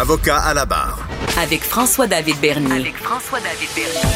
Avocat à la barre. Avec François-David Bernier. Avec François-David Bernier.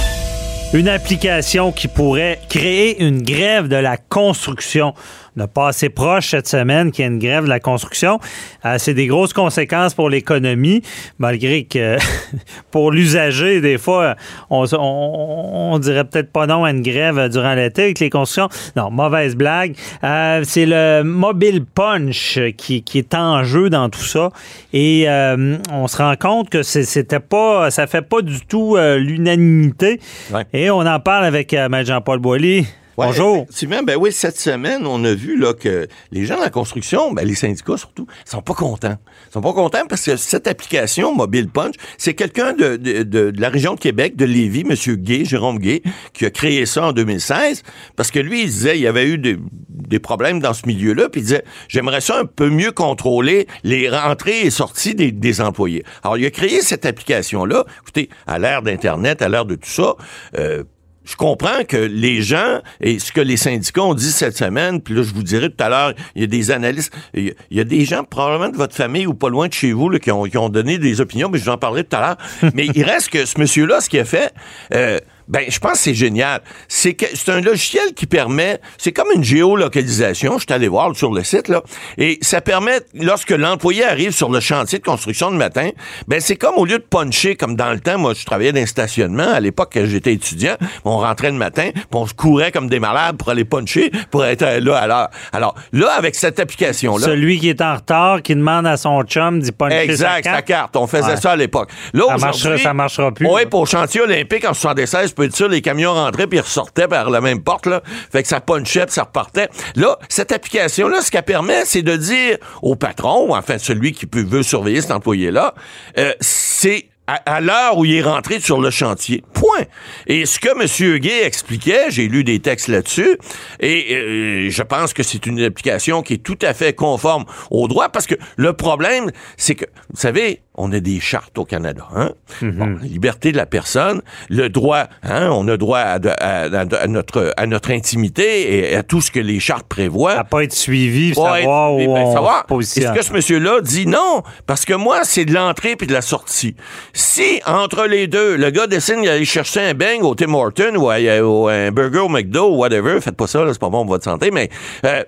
Une application qui pourrait créer une grève de la construction. On a pas assez proche cette semaine qu'il y ait une grève de la construction. Euh, c'est des grosses conséquences pour l'économie, malgré que pour l'usager, des fois, on, on, on dirait peut-être pas non à une grève durant l'été avec les constructions. Non, mauvaise blague. Euh, c'est le mobile punch qui, qui, est en jeu dans tout ça. Et euh, on se rend compte que c'était pas, ça fait pas du tout euh, l'unanimité. Ouais. Et on en parle avec euh, Maître Jean-Paul Boilly. Ouais, Bonjour. Ben oui, cette semaine, on a vu là, que les gens de la construction, ben, les syndicats surtout, sont pas contents. Ils sont pas contents parce que cette application, Mobile Punch, c'est quelqu'un de, de, de, de la région de Québec, de Lévis, M. Gay, Jérôme Gay, qui a créé ça en 2016, parce que lui, il disait, il y avait eu des, des problèmes dans ce milieu-là, puis il disait, j'aimerais ça un peu mieux contrôler les rentrées et sorties des, des employés. Alors, il a créé cette application-là. Écoutez, à l'ère d'Internet, à l'ère de tout ça, euh, je comprends que les gens, et ce que les syndicats ont dit cette semaine, puis là, je vous dirai tout à l'heure, il y a des analystes, il y a des gens probablement de votre famille ou pas loin de chez vous là, qui, ont, qui ont donné des opinions, mais je vous en parlerai tout à l'heure. mais il reste que ce monsieur-là, ce qu'il a fait, euh, ben, je pense que c'est génial. C'est que c'est un logiciel qui permet, c'est comme une géolocalisation. Je suis allé voir sur le site là, et ça permet lorsque l'employé arrive sur le chantier de construction le matin, ben c'est comme au lieu de puncher comme dans le temps. Moi, je travaillais dans un stationnement à l'époque quand j'étais étudiant. On rentrait le matin, puis on se courait comme des malades pour aller puncher pour être là à l'heure. Alors là, avec cette application là, Celui qui est en retard, qui demande à son chum d'y puncher Exact, sa sa carte. carte. On faisait Ouais. ça à l'époque. Là, Ça marchera- ça marchera plus, Oui, pour le chantier olympique en 76, peux être sûr, les camions rentraient puis ils ressortaient par la même porte, là. Fait que ça punchait puis ça repartait. Là, cette application-là, ce qu'elle permet, c'est de dire au patron, ou enfin celui qui peut, veut surveiller cet employé-là, euh, c'est à, à l'heure où il est rentré sur le chantier. Point. Et ce que M. Gay expliquait, j'ai lu des textes là-dessus, et euh, je pense que c'est une application qui est tout à fait conforme au droit, parce que le problème, c'est que, vous savez, on a des chartes au Canada. Hein? Bon, la liberté de la personne, le droit, hein, on a droit à, de- à- à- à notre, à notre intimité et à tout ce que les chartes prévoient. À pas être suivi, Ouais, savoir où mais, ben, on savoir. se Est-ce que ce monsieur-là dit non? Parce que moi, c'est de l'entrée puis de la sortie. Si, entre les deux, le gars décide d'aller chercher un bang au Tim Horton ou, à- ou un burger au McDo ou whatever, faites pas ça, c'est pas bon pour votre santé, mais... euh,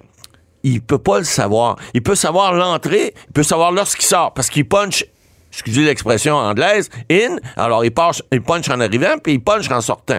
il peut pas le savoir. Il peut savoir l'entrée, il peut savoir lorsqu'il sort, parce qu'il punch, excusez l'expression anglaise, in, alors il, il punch en arrivant, puis il punch en sortant.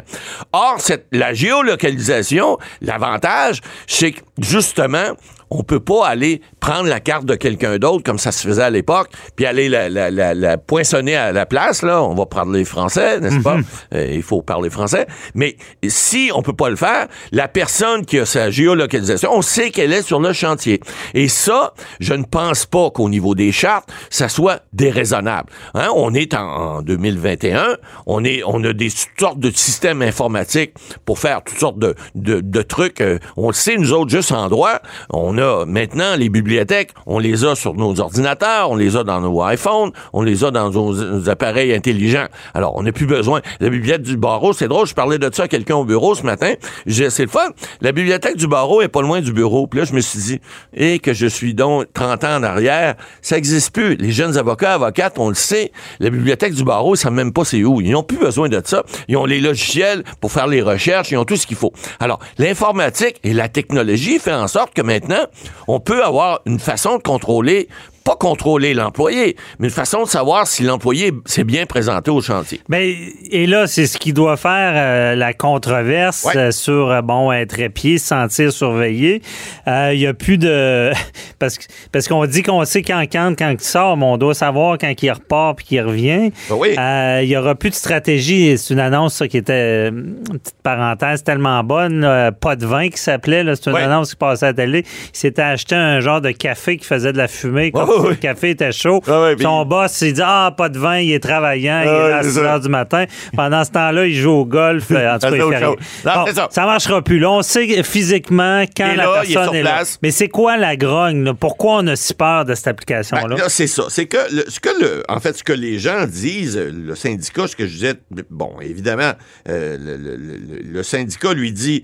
Or, cette, la géolocalisation, l'avantage, c'est que, justement, on peut pas aller prendre la carte de quelqu'un d'autre comme ça se faisait à l'époque, puis aller la, la, la, la poinçonner à la place, là. On va parler français, n'est-ce pas? Euh, il faut parler français. Mais si on peut pas le faire, la personne qui a sa géolocalisation, on sait qu'elle est sur le chantier. Et ça, je ne pense pas qu'au niveau des chartes, ça soit déraisonnable. Hein? On est en, en 2021, on est, on a des toutes sortes de systèmes informatiques pour faire toutes sortes de, de, de trucs. Euh, on le sait, nous autres, juste en droit, on a maintenant les bibliothèques, on les a sur nos ordinateurs, on les a dans nos iPhones, on les a dans nos, appareils intelligents. Alors, on n'a plus besoin. La bibliothèque du barreau, c'est drôle, je parlais de ça à quelqu'un au bureau ce matin. C'est le fun. La bibliothèque du barreau est pas loin du bureau. Puis là, je me suis dit, et que je suis donc 30 ans en arrière, ça existe plus. Les jeunes avocats, avocates, on le sait. La bibliothèque du barreau, savent même pas c'est où. Ils n'ont plus besoin de ça. Ils ont les logiciels pour faire les recherches, ils ont tout ce qu'il faut. Alors, l'informatique et la technologie fait en sorte que maintenant, on peut avoir une façon de contrôler pas contrôler l'employé, mais une façon de savoir si l'employé s'est bien présenté au chantier. Ben, et là, c'est ce qui doit faire euh, la controverse Ouais. euh, sur, euh, bon, être épié, se sentir surveillé. Euh, Il y a plus de... parce que- parce qu'on dit qu'on sait quand quand, quand il sort, mais on doit savoir quand il repart puis qu'il revient. Ben oui. Euh, Il y aura plus de stratégie. C'est une annonce ça, qui était, une petite parenthèse, tellement bonne. pas de vin qui s'appelait. C'est une Ouais. annonce qui passait à la télé. Il s'était acheté un genre de café qui faisait de la fumée. Comme, Le café était chaud. Ah puis- Son boss, il dit Ah, pas de vin, il est travaillant, il est Ah, là à c'est 6 ça. heures du matin. Pendant ce temps-là, il joue au golf. euh, En tout cas, il. Non, Bon, ça. ça marchera plus. Là, on sait physiquement quand la là, est personne est, là. Mais c'est quoi la grogne? là? Pourquoi on a si peur de cette Ben, application-là? là, c'est ça. C'est que, le- ce que le, en fait, ce que les gens disent, le syndicat, ce que je disais, bon, évidemment, euh, le, syndicat lui dit,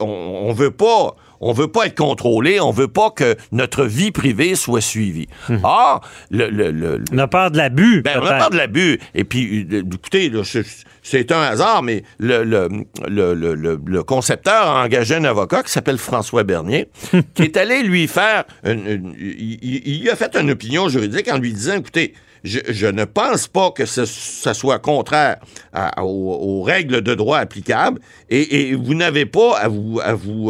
on, veut pas, on veut pas être contrôlé, on veut pas que notre vie privée soit suivie. Or, le, le- le- on a peur de l'abus. ben, on a peur de l'abut. Et puis, euh, écoutez, c'est- un hasard, mais le, le, le, le- le- le concepteur a engagé un avocat qui s'appelle François Bernier, qui est allé lui faire... une- une- il, il- il lui a fait une opinion juridique en lui disant, écoutez, je, ne pense pas que ce, ça soit contraire aux, règles de droit applicables et, vous n'avez pas à vous,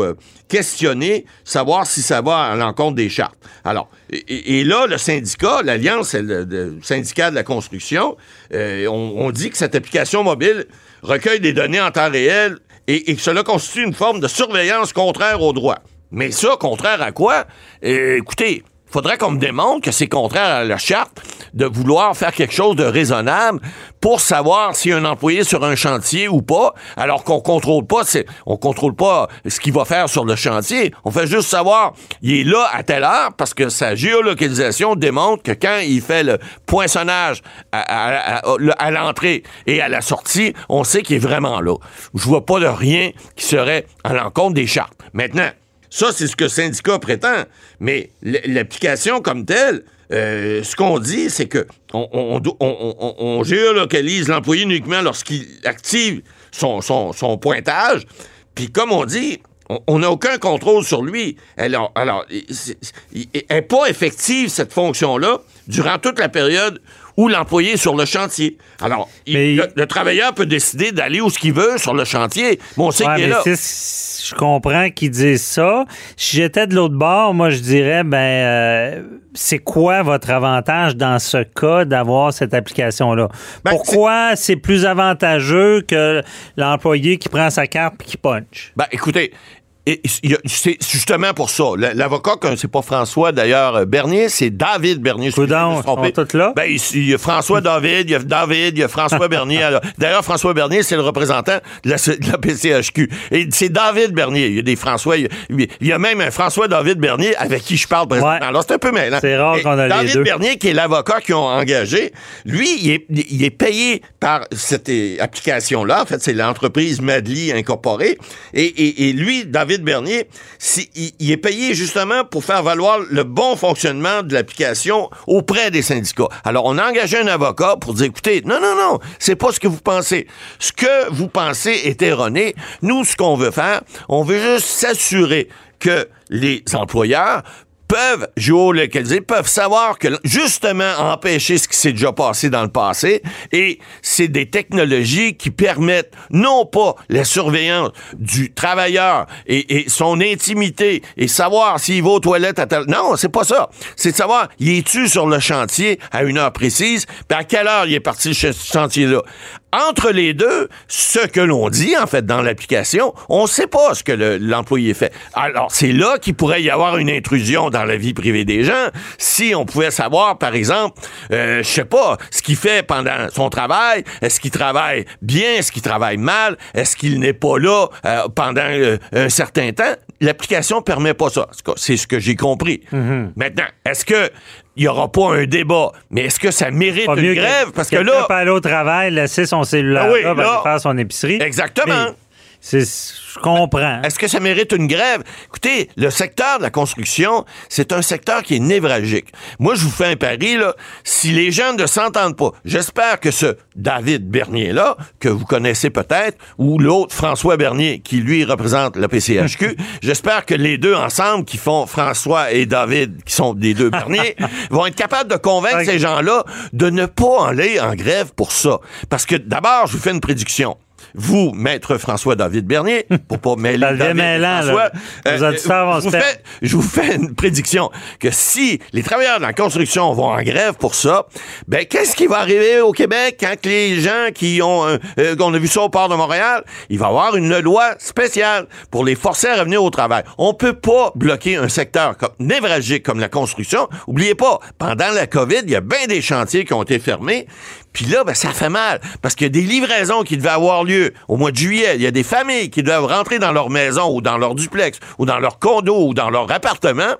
euh, questionner, savoir si ça va à l'encontre des chartes. Alors, et- là, le syndicat, l'Alliance le, le syndicat de la construction, euh, on, dit que cette application mobile recueille des données en temps réel et, que cela constitue une forme de surveillance contraire au droit. Mais ça, contraire à quoi? Euh, écoutez, faudrait qu'on me démontre que c'est contraire à la charte de vouloir faire quelque chose de raisonnable pour savoir si un employé sur un chantier ou pas, alors qu'on contrôle pas, on contrôle pas ce qu'il va faire sur le chantier. On fait juste savoir, il est là à telle heure parce que sa géolocalisation démontre que quand il fait le poinçonnage à l'entrée et à la sortie, on sait qu'il est vraiment là. Je vois pas de rien qui serait à l'encontre des chartes. Maintenant, ça, c'est ce que le syndicat prétend. Mais l'application comme telle, euh, ce qu'on dit, c'est que on, géolocalise l'employé uniquement lorsqu'il active son, pointage. Puis comme on dit, on- n'a aucun contrôle sur lui. Alors, alors n'est pas effective, cette fonction-là, durant toute la période où l'employé est sur le chantier. Alors, il- le, le travailleur peut décider d'aller où ce qu'il veut sur le chantier, mais on sait Ouais, qu'il est là. je comprends qu'ils disent ça. Si j'étais de l'autre bord, moi, je dirais, ben, euh, c'est quoi votre avantage dans ce cas d'avoir cette application-là? Ben, Pourquoi c'est plus avantageux que l'employé qui prend sa carte et qui punch? Ben, écoutez, et- c'est justement pour ça. L'avocat, c'est pas François d'ailleurs euh, Bernier, c'est David Bernier. Coudon, ils sont tous là? Ben, il y a François David, il y a David, il y a François Bernier. D'ailleurs, François Bernier, c'est le représentant de la, de la PCHQ. Et c'est David Bernier. Il y a des François. Il y a, il y a même un François David Bernier avec qui je parle présentement. Ouais. Alors, c'est un peu mêlant. C'est rare qu'on a les David deux. Bernier, qui est l'avocat qu'ils ont engagé, lui, il est, il est payé par cette application-là. En fait, c'est l'entreprise Madly Incorporée. Et, et- et lui, David Bernier, si- il, il est payé justement pour faire valoir le bon fonctionnement de l'application auprès des syndicats. Alors, on a engagé un avocat pour dire, écoutez, non, non, non, c'est pas ce que vous pensez. Ce que vous pensez est erroné. Nous, ce qu'on veut faire, on veut juste s'assurer que les employeurs peuvent géolocaliser, peuvent savoir que justement empêcher ce qui s'est déjà passé dans le passé et c'est des technologies qui permettent non pas la surveillance du travailleur et, son intimité et savoir s'il va aux toilettes à tel... Non, c'est pas ça. C'est de savoir, il est-tu sur le chantier à une heure précise, puis à quelle heure il est parti ce chantier-là. Entre les deux, ce que l'on dit, en fait, dans l'application, on ne sait pas ce que le- l'employé fait. Alors, c'est là qu'il pourrait y avoir une intrusion dans la vie privée des gens. Si on pouvait savoir, par exemple, euh, je sais pas, ce qu'il fait pendant son travail, est-ce qu'il travaille bien, est-ce qu'il travaille mal, est-ce qu'il n'est pas là euh, pendant euh, un certain temps, l'application permet pas ça. C'est ce que j'ai compris. Maintenant, est-ce que il n'y aura pas un débat, mais est-ce que ça mérite Pas une grève? Parce que quelqu'un là, peut aller au travail, laisser son cellulaire Ah oui, là, aller faire son épicerie. Exactement. Mais Je comprends. Est-ce que ça mérite une grève? Écoutez, le secteur de la construction, c'est un secteur qui est névralgique. Moi, je vous fais un pari, là. Si les gens ne s'entendent pas, j'espère que ce David Bernier-là, que vous connaissez peut-être, ou l'autre François Bernier, qui lui représente le PCHQ, j'espère que les deux ensemble, qui font François et David, qui sont des deux Bernier, vont être capables de convaincre ces gens-là de ne pas aller en grève pour ça. Parce que d'abord, je vous fais une prédiction. Vous, maître François-David Bernier, pour pas mêler David et mêlant, François, je, vous fais, je vous fais une prédiction que si les travailleurs de la construction vont en grève pour ça, ben qu'est-ce qui va arriver au Québec quand les gens qui ont, euh, euh, qu'on a vu ça au port de Montréal, il va y avoir une loi spéciale pour les forcer à revenir au travail? On peut pas bloquer un secteur comme, névralgique comme la construction. Oubliez pas, pendant la COVID, il y a bien des chantiers qui ont été fermés. Puis là, ben, ça fait mal parce qu'il y a des livraisons qui devaient avoir lieu au mois de juillet. Il y a des familles qui doivent rentrer dans leur maison ou dans leur duplex ou dans leur condo ou dans leur appartement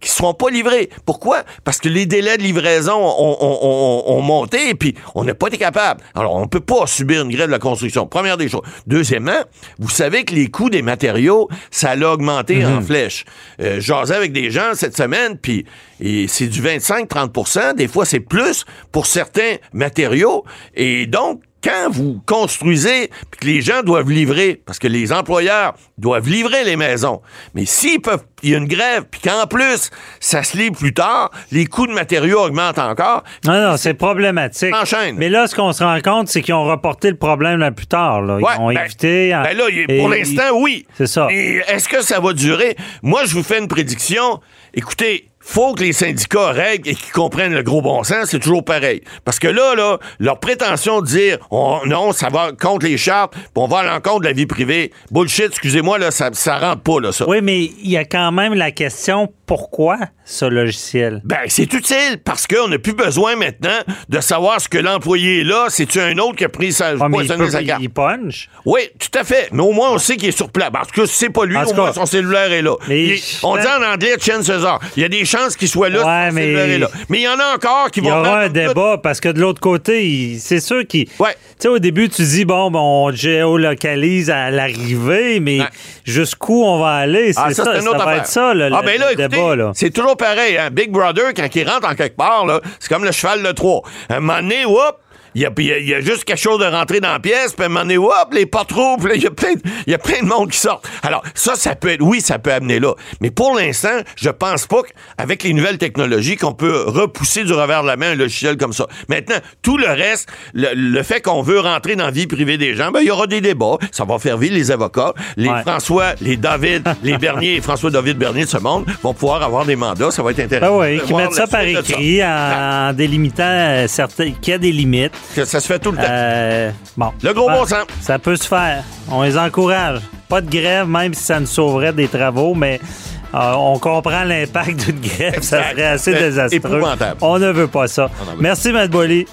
qui ne seront pas livrés. Pourquoi? Parce que les délais de livraison ont, ont- ont- ont monté et puis on n'a pas été capable. Alors, on ne peut pas subir une grève de la construction. Première des choses. Deuxièmement, vous savez que les coûts des matériaux, ça a augmenté en flèche. Euh, J'asais avec des gens cette semaine, puis et c'est du 25-30% Des fois, c'est plus pour certains matériaux. Et donc, quand vous construisez, puis que les gens doivent livrer, parce que les employeurs doivent livrer les maisons, mais s'ils peuvent, il y a une grève, puis qu'en plus, ça se livre plus tard, les coûts de matériaux augmentent encore. Non, non, c'est problématique. Enchaîne. Mais là, ce qu'on se rend compte, c'est qu'ils ont reporté le problème là plus tard. là. Ils Ouais, ont ben, évité. Ben là, il- et- pour l'instant, oui. C'est ça. Est-ce que ça va durer? Moi, je vous fais une prédiction. Écoutez, faut que les syndicats règlent et qu'ils comprennent le gros bon sens, c'est toujours pareil. Parce que là, là, leur prétention de dire on- non, ça va contre les chartes, puis on va à l'encontre de la vie privée, bullshit, excusez-moi, là, ça, ça rentre pas, là, ça. Oui, mais il y a quand même la question pourquoi ce logiciel? Ben, c'est utile parce qu'on n'a plus besoin maintenant de savoir ce que l'employé est là. C'est-tu un autre qui a pris sa, Ah, mais il, poissonné peut- sa carte? il punch. Oui, tout à fait. Mais au moins, on sait qu'il est sur place. Parce que c'est pas lui, En au tout moins, cas, son cellulaire est là. Il- on dit en anglais Chen César. Il y a des chances qu'il soit là, Ouais, mais- là. Il y en a encore qui Il y vont aura un tout. débat parce que de l'autre côté, c'est sûr qu'il. Ouais. Tu sais, au début, tu dis, bon, ben, on géolocalise à l'arrivée, mais Ouais. jusqu'u on va aller? C'est Ah, ça, ça, va être ça, le, ah, le- ben là, le écoutez, débat. Là. c'est toujours pareil. Hein? Big Brother, quand il rentre en quelque part, là, c'est comme le cheval de Troie. Un moment donné, whoop, il y a, il y a- il y a juste quelque chose de rentrer dans la pièce, puis à un moment donné, hop, les portes rouvrent, il y a plein de- il y a plein de monde qui sort. Alors, ça, ça peut être, oui, ça peut amener là. Mais pour l'instant, je pense pas qu'avec les nouvelles technologies, qu'on peut repousser du revers de la main un logiciel comme ça. Maintenant, tout le reste, le, le fait qu'on veut rentrer dans la vie privée des gens, ben, il y aura des débats. Ça va faire vivre les avocats. Les Ouais. François, les David, les Bernier et François-David Bernier de ce monde vont pouvoir avoir des mandats. Ça va être intéressant. Ben oui, de qu'ils voir mettent ça par écrit en, en délimitant euh, certains, qu'il y a des limites. Que ça se fait tout le temps. Euh, bon. Le gros Ben, bon sens. Ça peut se faire. On les encourage. Pas de grève, même si ça nous sauverait des travaux, mais euh, on comprend l'impact d'une grève. Ça serait assez C'est désastreux. On ne veut pas ça. veut. Merci, Matt Boily.